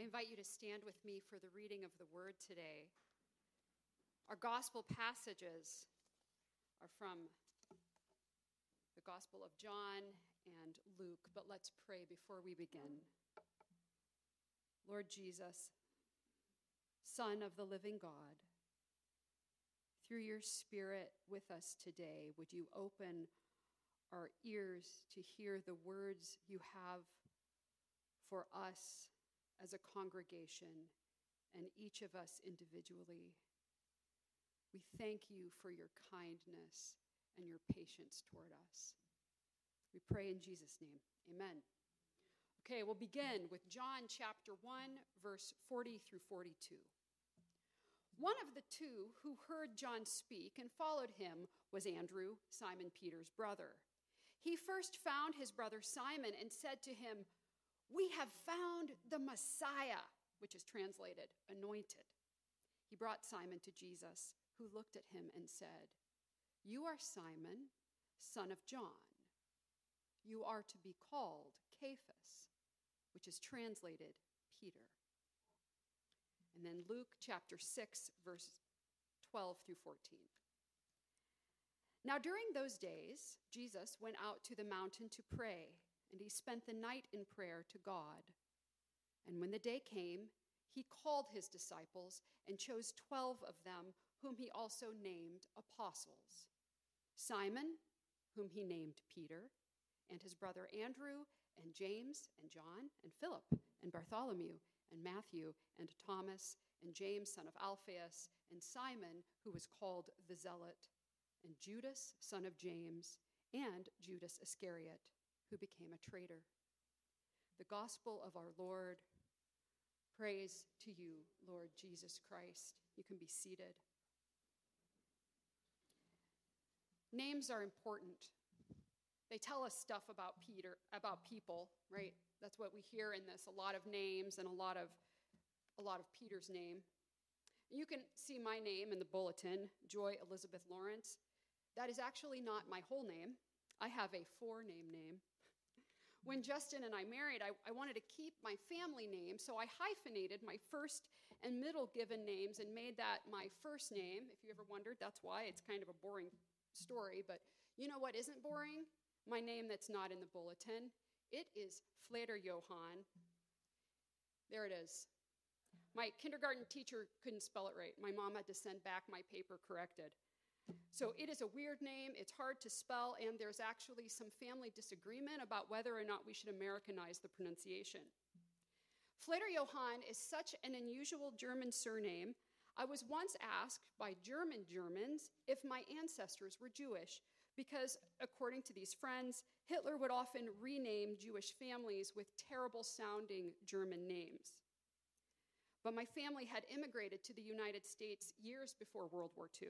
I invite you to stand with me for the reading of the word today. Our gospel passages are from the Gospel of John and Luke, but let's pray before we begin. Lord Jesus, Son of the living God, through your Spirit with us today, would you open our ears to hear the words you have for us as a congregation and each of us individually. We thank you for your kindness and your patience toward us. We pray in Jesus' name. Amen. Okay, we'll begin with John chapter 1, verse 40 through 42. One of the two who heard John speak and followed him was Andrew, Simon Peter's brother. He first found his brother Simon and said to him, we have found the Messiah, which is translated anointed. He brought Simon to Jesus, who looked at him and said, You are Simon, son of John. You are to be called Cephas, which is translated Peter. And then Luke chapter 6, verse 12 through 14. Now, during those days, Jesus went out to the mountain to pray and he spent the night in prayer to God. And when the day came, he called his disciples and chose 12 of them, whom he also named apostles Simon, whom he named Peter, and his brother Andrew, and James, and John, and Philip, and Bartholomew, and Matthew, and Thomas, and James, son of Alphaeus, and Simon, who was called the Zealot, and Judas, son of James, and Judas Iscariot who became a traitor. The gospel of our Lord. Praise to you, Lord Jesus Christ. You can be seated. Names are important. They tell us stuff about Peter, about people, right? That's what we hear in this, a lot of names and a lot of a lot of Peter's name. You can see my name in the bulletin, Joy Elizabeth Lawrence. That is actually not my whole name. I have a four name name. When Justin and I married, I, I, wanted to keep my family name, so I hyphenated my first and middle given names and made that my first name. If you ever wondered, that's why. It's kind of a boring story, but you know what isn't boring? My name that's not in the bulletin. It is Flater Johann. There it is. My kindergarten teacher couldn't spell it right. My mom had to send back my paper corrected. So it is a weird name, it's hard to spell, and there's actually some family disagreement about whether or not we should Americanize the pronunciation. Flater Johann is such an unusual German surname. I was once asked by German Germans if my ancestors were Jewish, because according to these friends, Hitler would often rename Jewish families with terrible sounding German names. But my family had immigrated to the United States years before World War II.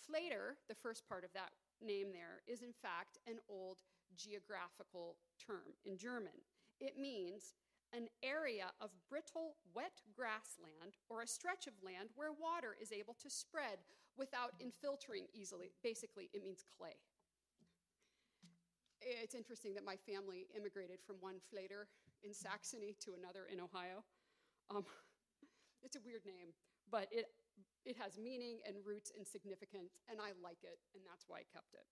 Flater, the first part of that name there, is in fact an old geographical term in German. It means an area of brittle, wet grassland or a stretch of land where water is able to spread without infiltrating easily. Basically, it means clay. It's interesting that my family immigrated from one Flater in Saxony to another in Ohio. Um, it's a weird name, but it it has meaning and roots and significance, and I like it, and that's why I kept it.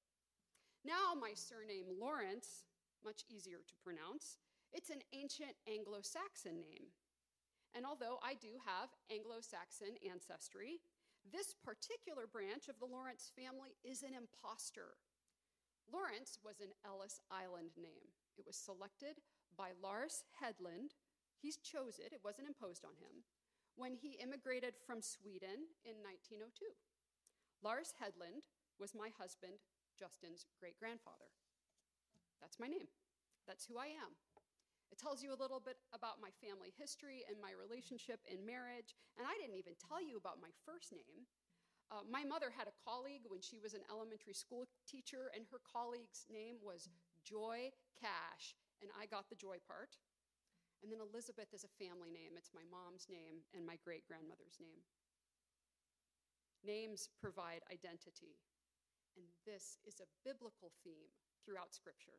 Now, my surname Lawrence, much easier to pronounce, it's an ancient Anglo Saxon name. And although I do have Anglo Saxon ancestry, this particular branch of the Lawrence family is an impostor. Lawrence was an Ellis Island name. It was selected by Lars Hedlund. He's chose it, it wasn't imposed on him when he immigrated from Sweden in 1902. Lars Hedlund was my husband, Justin's great grandfather. That's my name. That's who I am. It tells you a little bit about my family history and my relationship in marriage. And I didn't even tell you about my first name. Uh, my mother had a colleague when she was an elementary school teacher, and her colleague's name was Joy Cash, and I got the joy part. And then Elizabeth is a family name. It's my mom's name and my great grandmother's name. Names provide identity. And this is a biblical theme throughout Scripture.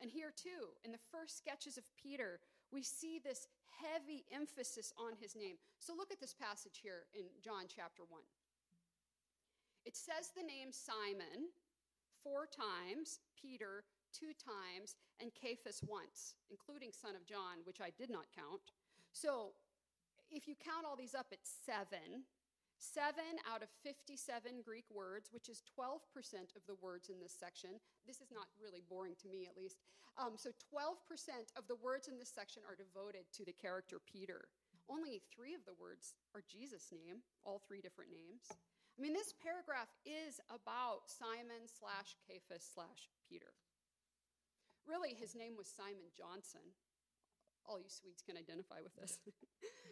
And here, too, in the first sketches of Peter, we see this heavy emphasis on his name. So look at this passage here in John chapter 1. It says the name Simon four times, Peter two times, and Cephas once, including son of John, which I did not count. So if you count all these up, it's seven. Seven out of 57 Greek words, which is 12% of the words in this section. This is not really boring to me, at least. Um, so 12% of the words in this section are devoted to the character Peter. Only three of the words are Jesus' name, all three different names. I mean, this paragraph is about Simon slash Cephas slash Peter. Really, his name was Simon Johnson. All you Swedes can identify with this.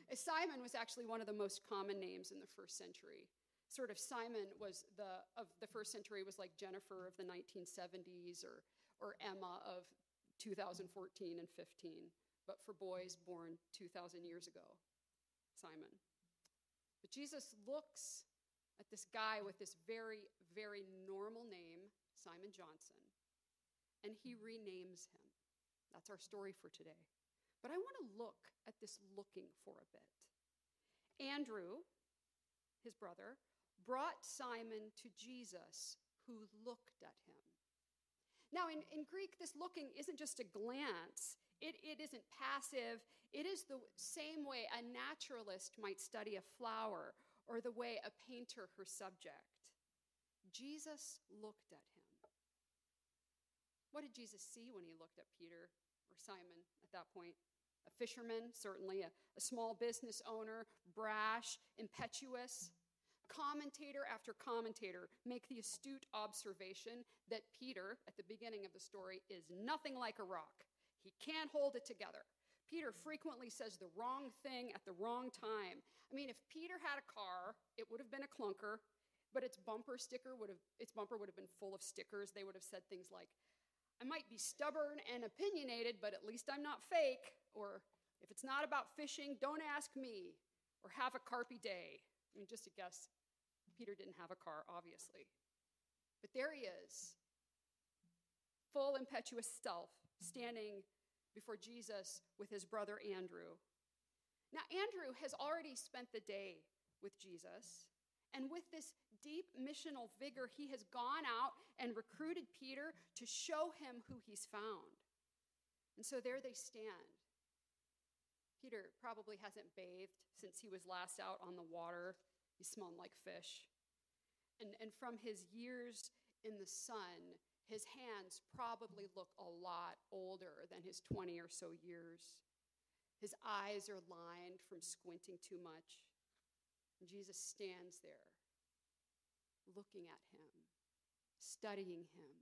Uh, Simon was actually one of the most common names in the first century. Sort of Simon was the of the first century was like Jennifer of the 1970s or or Emma of 2014 and 15, but for boys born 2,000 years ago, Simon. But Jesus looks at this guy with this very, very normal name, Simon Johnson, and he renames him. That's our story for today. But I want to look at this looking for a bit. Andrew, his brother, brought Simon to Jesus, who looked at him. Now, in, in Greek, this looking isn't just a glance, it, it isn't passive. It is the same way a naturalist might study a flower or the way a painter her subject. Jesus looked at him. What did Jesus see when he looked at Peter or Simon at that point? a fisherman, certainly a, a small business owner, brash, impetuous. Commentator after commentator make the astute observation that Peter, at the beginning of the story, is nothing like a rock. He can't hold it together. Peter frequently says the wrong thing at the wrong time. I mean, if Peter had a car, it would have been a clunker, but its bumper sticker would have its bumper would have been full of stickers. They would have said things like, I might be stubborn and opinionated, but at least I'm not fake. Or if it's not about fishing, don't ask me. Or have a carpy day. I mean, just a guess. Peter didn't have a car, obviously. But there he is, full impetuous self, standing before Jesus with his brother Andrew. Now, Andrew has already spent the day with Jesus. And with this deep missional vigor, he has gone out and recruited Peter to show him who he's found. And so there they stand. Peter probably hasn't bathed since he was last out on the water. He smelled like fish. And, and from his years in the sun, his hands probably look a lot older than his 20 or so years. His eyes are lined from squinting too much. And Jesus stands there, looking at him, studying him,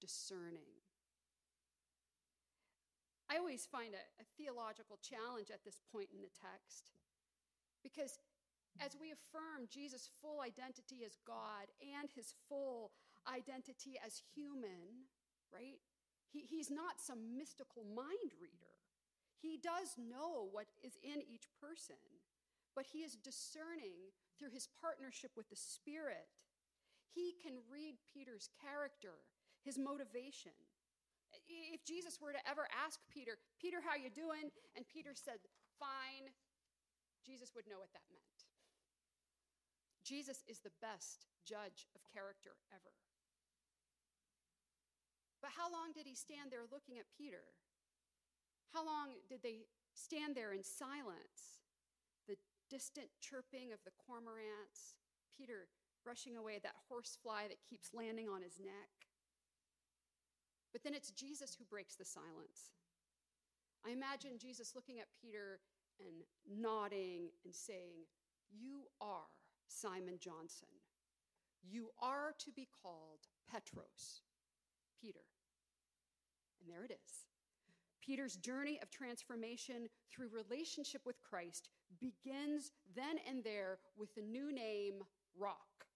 discerning. I always find a, a, theological challenge at this point in the text because as we affirm Jesus' full identity as God and his full identity as human, right? He, he's not some mystical mind reader. He does know what is in each person, but he is discerning through his partnership with the Spirit. He can read Peter's character, his motivation, if Jesus were to ever ask Peter, Peter, how you doing? And Peter said, fine, Jesus would know what that meant. Jesus is the best judge of character ever. But how long did he stand there looking at Peter? How long did they stand there in silence? Distant chirping of the cormorants, Peter brushing away that horsefly that keeps landing on his neck. But then it's Jesus who breaks the silence. I imagine Jesus looking at Peter and nodding and saying, You are Simon Johnson. You are to be called Petros, Peter. And there it is. Peter's journey of transformation through relationship with Christ begins then and there with the new name, Rock.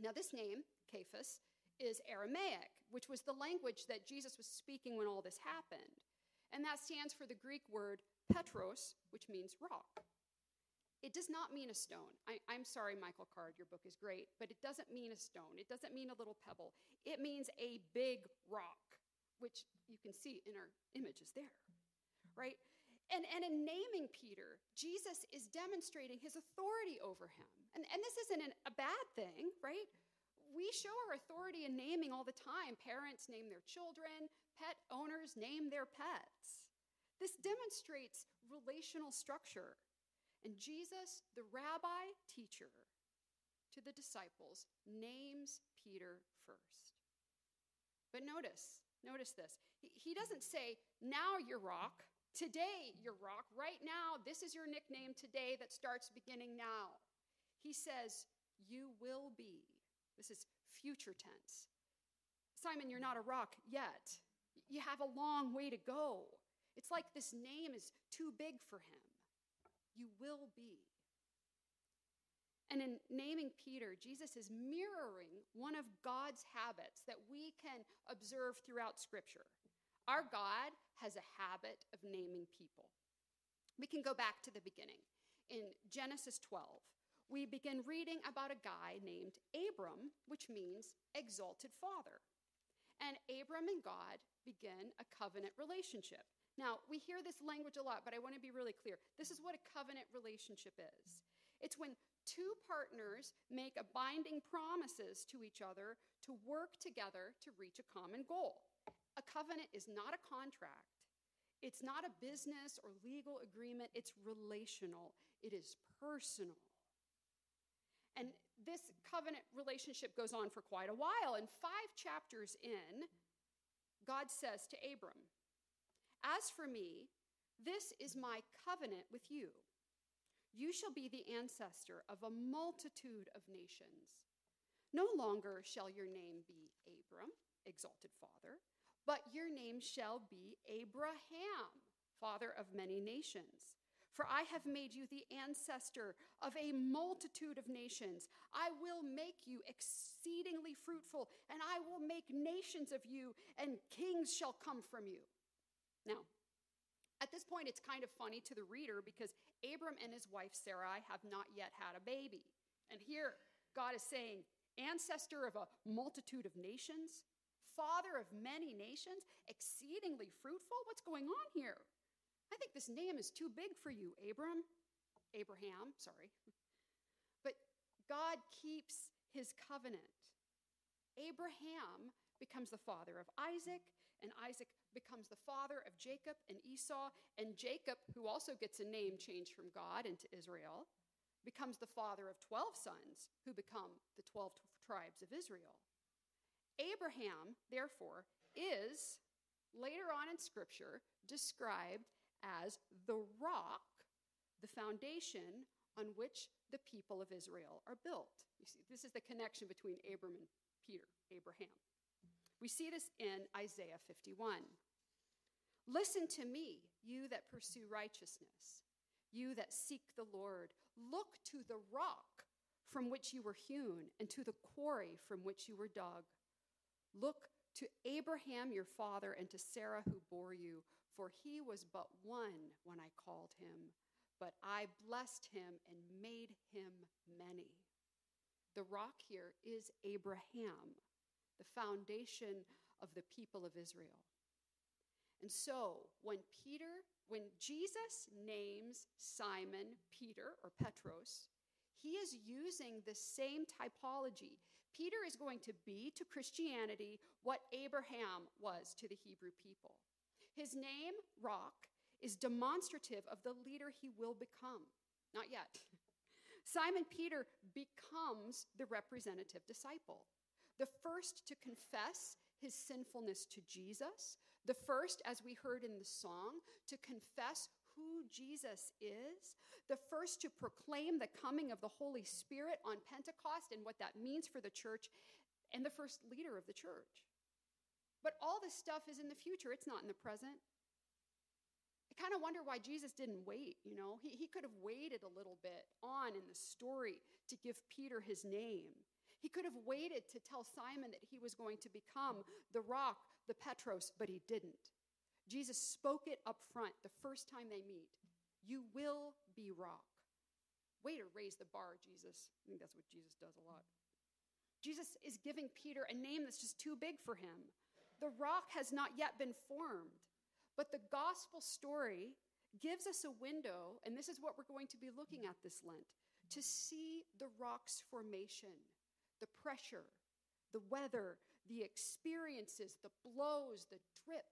Now, this name, Cephas, is Aramaic, which was the language that Jesus was speaking when all this happened. And that stands for the Greek word Petros, which means rock. It does not mean a stone. I, am sorry, Michael Card, your book is great, but it doesn't mean a stone. It doesn't mean a little pebble. It means a big rock, which you can see in our images there. right? And, and in naming Peter, Jesus is demonstrating his authority over him. And, and this isn't an, a bad thing, right? We show our authority in naming all the time. Parents name their children, pet owners name their pets. This demonstrates relational structure. And Jesus, the rabbi teacher to the disciples, names Peter first. But notice, notice this. He, he doesn't say, now you're rock. Today, you're rock. Right now, this is your nickname today that starts beginning now. He says, You will be. This is future tense. Simon, you're not a rock yet. You have a long way to go. It's like this name is too big for him. You will be. And in naming Peter, Jesus is mirroring one of God's habits that we can observe throughout Scripture. Our God has a habit of naming people. We can go back to the beginning. In Genesis 12, we begin reading about a guy named Abram, which means exalted father. And Abram and God begin a covenant relationship. Now, we hear this language a lot, but I want to be really clear. This is what a covenant relationship is it's when two partners make a binding promises to each other to work together to reach a common goal. A covenant is not a contract, it's not a business or legal agreement, it's relational, it is personal. And this covenant relationship goes on for quite a while. And five chapters in, God says to Abram, As for me, this is my covenant with you. You shall be the ancestor of a multitude of nations. No longer shall your name be Abram, exalted father, but your name shall be Abraham, father of many nations. For I have made you the ancestor of a multitude of nations. I will make you exceedingly fruitful, and I will make nations of you, and kings shall come from you. Now, at this point, it's kind of funny to the reader because Abram and his wife Sarai have not yet had a baby. And here, God is saying, ancestor of a multitude of nations, father of many nations, exceedingly fruitful? What's going on here? I think this name is too big for you, Abram. Abraham, sorry. But God keeps his covenant. Abraham becomes the father of Isaac, and Isaac becomes the father of Jacob and Esau, and Jacob, who also gets a name changed from God into Israel, becomes the father of 12 sons who become the 12 tribes of Israel. Abraham, therefore, is later on in Scripture described as the rock, the foundation on which the people of Israel are built. You see, this is the connection between Abram and Peter, Abraham. We see this in Isaiah 51. Listen to me, you that pursue righteousness, you that seek the Lord. Look to the rock from which you were hewn, and to the quarry from which you were dug. Look to Abraham your father and to Sarah who bore you, for he was but one when I called him, but I blessed him and made him many. The rock here is Abraham, the foundation of the people of Israel. And so, when Peter, when Jesus names Simon Peter or Petros, he is using the same typology. Peter is going to be to Christianity what Abraham was to the Hebrew people. His name, Rock, is demonstrative of the leader he will become. Not yet. Simon Peter becomes the representative disciple, the first to confess his sinfulness to Jesus, the first, as we heard in the song, to confess who Jesus is, the first to proclaim the coming of the Holy Spirit on Pentecost and what that means for the church, and the first leader of the church. But all this stuff is in the future, it's not in the present. I kind of wonder why Jesus didn't wait, you know? He, he could have waited a little bit on in the story to give Peter his name. He could have waited to tell Simon that he was going to become the rock, the Petros, but he didn't. Jesus spoke it up front the first time they meet. You will be rock. Way to raise the bar, Jesus. I think that's what Jesus does a lot. Jesus is giving Peter a name that's just too big for him. The rock has not yet been formed, But the gospel story gives us a window, and this is what we're going to be looking at this Lent, to see the rock's formation, the pressure, the weather, the experiences, the blows, the drip,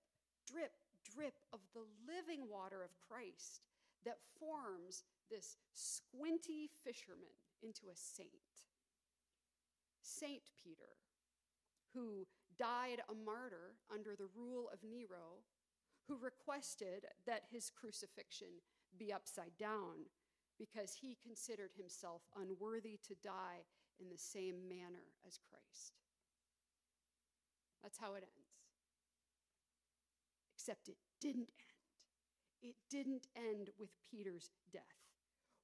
drip, drip of the living water of Christ that forms this squinty fisherman into a saint. Saint Peter, who died a martyr under the rule of Nero, who requested that his crucifixion be upside down because he considered himself unworthy to die in the same manner as Christ. That's how it ends. Except it didn't end. It didn't end with Peter's death.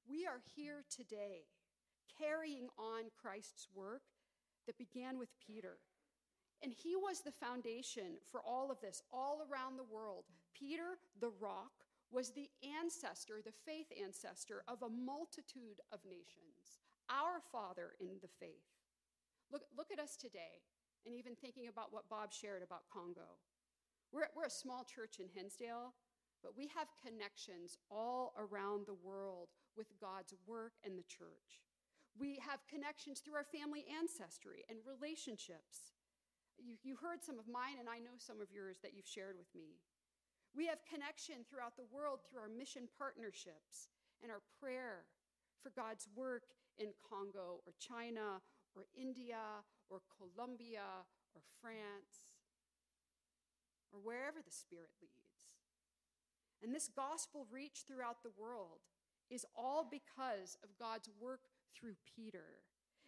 We are here today carrying on Christ's work that began with Peter. And he was the foundation for all of this, all around the world. Peter, the rock, was the ancestor, the faith ancestor of a multitude of nations, our father in the faith. Look, look at us today, and even thinking about what Bob shared about Congo. We're, we're a small church in Hinsdale, but we have connections all around the world with God's work and the church. We have connections through our family ancestry and relationships. You, you heard some of mine, and I know some of yours that you've shared with me. We have connection throughout the world through our mission partnerships and our prayer for God's work in Congo or China or India or Colombia or France or wherever the Spirit leads. And this gospel reach throughout the world is all because of God's work through Peter.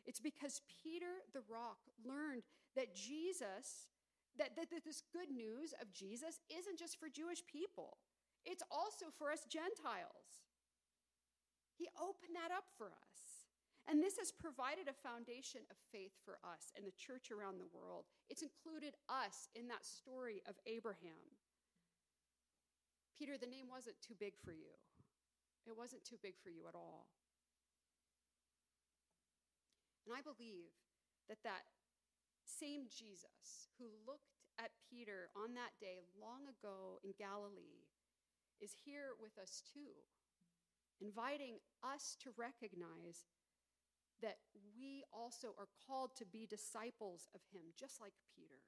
It's because Peter the rock learned that Jesus, that, that, that, this good news of Jesus isn't just for Jewish people, it's also for us Gentiles. He opened that up for us. And this has provided a foundation of faith for us and the church around the world. It's included us in that story of Abraham. Peter, the name wasn't too big for you. It wasn't too big for you at all. And I believe that that same Jesus who looked at Peter on that day long ago in Galilee is here with us too, inviting us to recognize that we also are called to be disciples of him, just like Peter.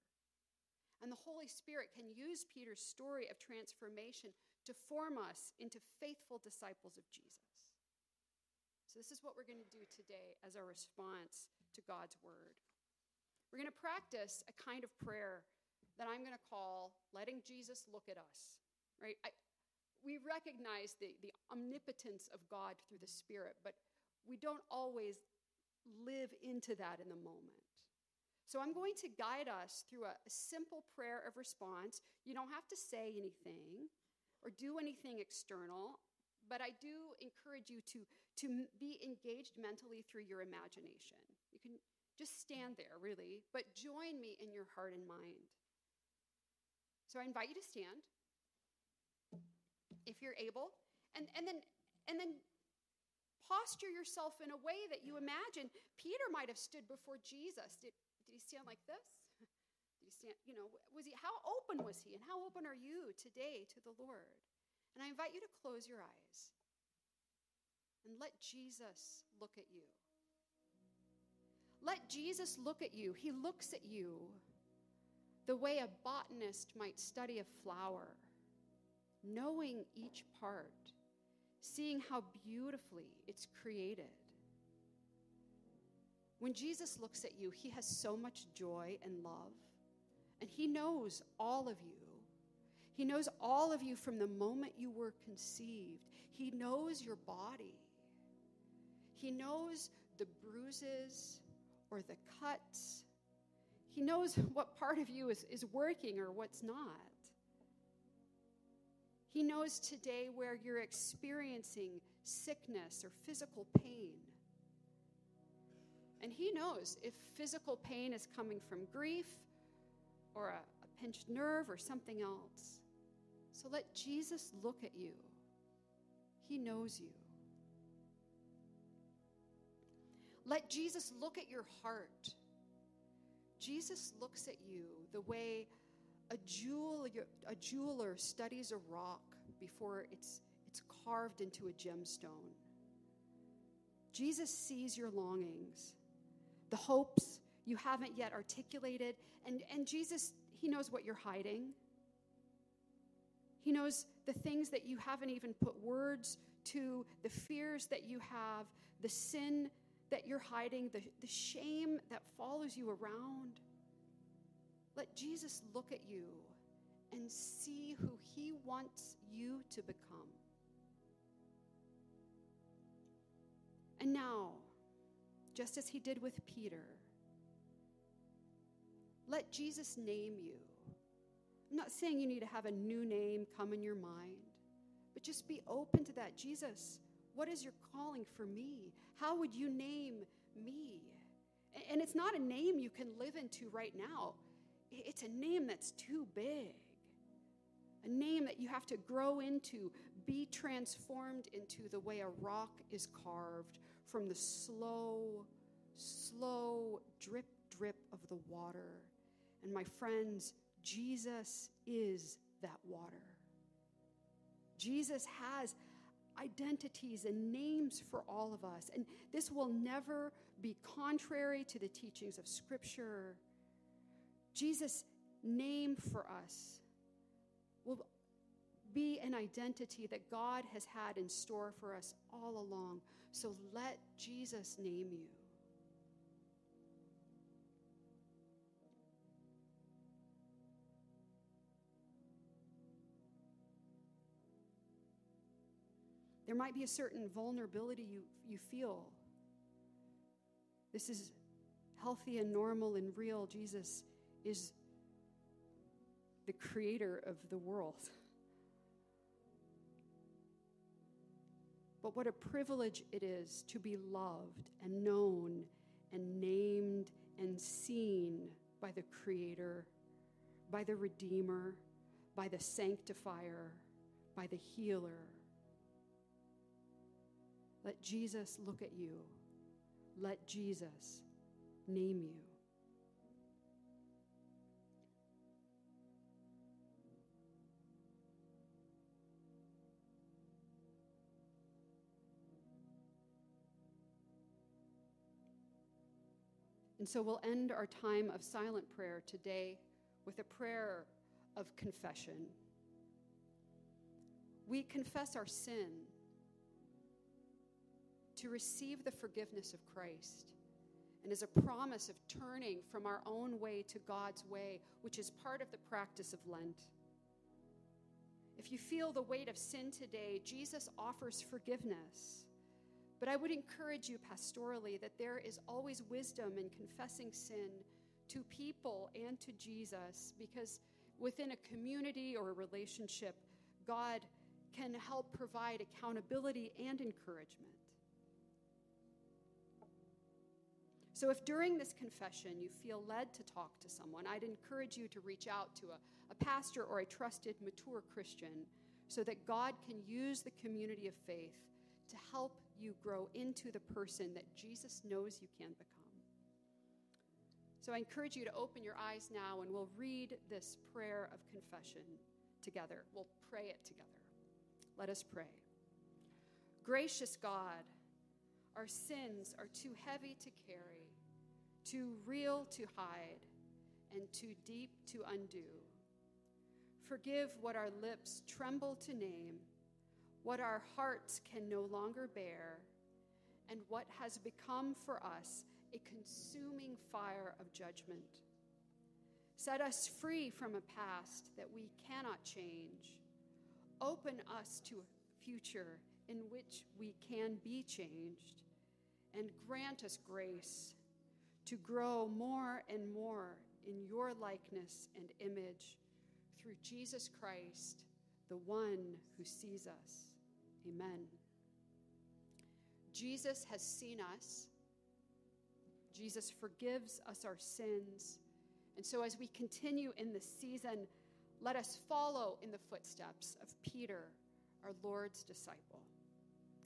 And the Holy Spirit can use Peter's story of transformation to form us into faithful disciples of Jesus. So, this is what we're going to do today as our response to God's word. We're going to practice a kind of prayer that I'm going to call letting Jesus look at us, right? I, we recognize the, the omnipotence of God through the Spirit, but we don't always live into that in the moment. So I'm going to guide us through a, a, simple prayer of response. You don't have to say anything or do anything external, but I do encourage you to, to be engaged mentally through your imagination. You can just stand there, really, but join me in your heart and mind. So I invite you to stand if you're able, and, and then and then posture yourself in a way that you imagine Peter might have stood before Jesus. Did, did he stand like this? Did he stand, you know, was he, how open was he? And how open are you today to the Lord? And I invite you to close your eyes and let Jesus look at you. Let Jesus look at you. He looks at you the way a botanist might study a flower, knowing each part seeing how beautifully it's created. When Jesus looks at you, he has so much joy and love, and he knows all of you. He knows all of you from the moment you were conceived. He knows your body. He knows the bruises or the cuts. He knows what part of you is, is working or what's not. He knows today where you're experiencing sickness or physical pain. And He knows if physical pain is coming from grief or a, a pinched nerve or something else. So let Jesus look at you. He knows you. Let Jesus look at your heart. Jesus looks at you the way a, jewel, a jeweler studies a rock before it's, it's carved into a gemstone. Jesus sees your longings, the hopes you haven't yet articulated, and, and Jesus, He knows what you're hiding. He knows the things that you haven't even put words to, the fears that you have, the sin that you're hiding, the, the shame that follows you around. Let Jesus look at you and see who he wants you to become. And now, just as he did with Peter, let Jesus name you. I'm not saying you need to have a new name come in your mind, but just be open to that. Jesus, what is your calling for me? How would you name me? And it's not a name you can live into right now, it's a name that's too big. A name that you have to grow into, be transformed into the way a rock is carved from the slow, slow drip, drip of the water. And my friends, Jesus is that water. Jesus has identities and names for all of us. And this will never be contrary to the teachings of Scripture. Jesus' name for us will be an identity that God has had in store for us all along. So let Jesus name you. There might be a certain vulnerability you, you feel. This is healthy and normal and real. Jesus is the creator of the world. But what a privilege it is to be loved and known and named and seen by the Creator, by the Redeemer, by the Sanctifier, by the Healer. Let Jesus look at you. Let Jesus name you. And so we'll end our time of silent prayer today with a prayer of confession. We confess our sin to receive the forgiveness of Christ and as a promise of turning from our own way to God's way, which is part of the practice of Lent. If you feel the weight of sin today, Jesus offers forgiveness. But I would encourage you pastorally that there is always wisdom in confessing sin to people and to Jesus because within a community or a relationship, God can help provide accountability and encouragement. So, if during this confession you feel led to talk to someone, I'd encourage you to reach out to a, a pastor or a trusted, mature Christian so that God can use the community of faith to help you grow into the person that Jesus knows you can become. So, I encourage you to open your eyes now and we'll read this prayer of confession together. We'll pray it together. Let us pray. Gracious God, our sins are too heavy to carry too real to hide, and too deep to undo. Forgive what our lips tremble to name, what our hearts can no longer bear, and what has become for us a consuming fire of judgment. Set us free from a past that we cannot change. Open us to a future in which we can be changed, and grant us grace to grow more and more in your likeness and image through Jesus Christ, the one who sees us. Amen. Jesus has seen us. Jesus forgives us our sins. And so, as we continue in this season, let us follow in the footsteps of Peter, our Lord's disciple.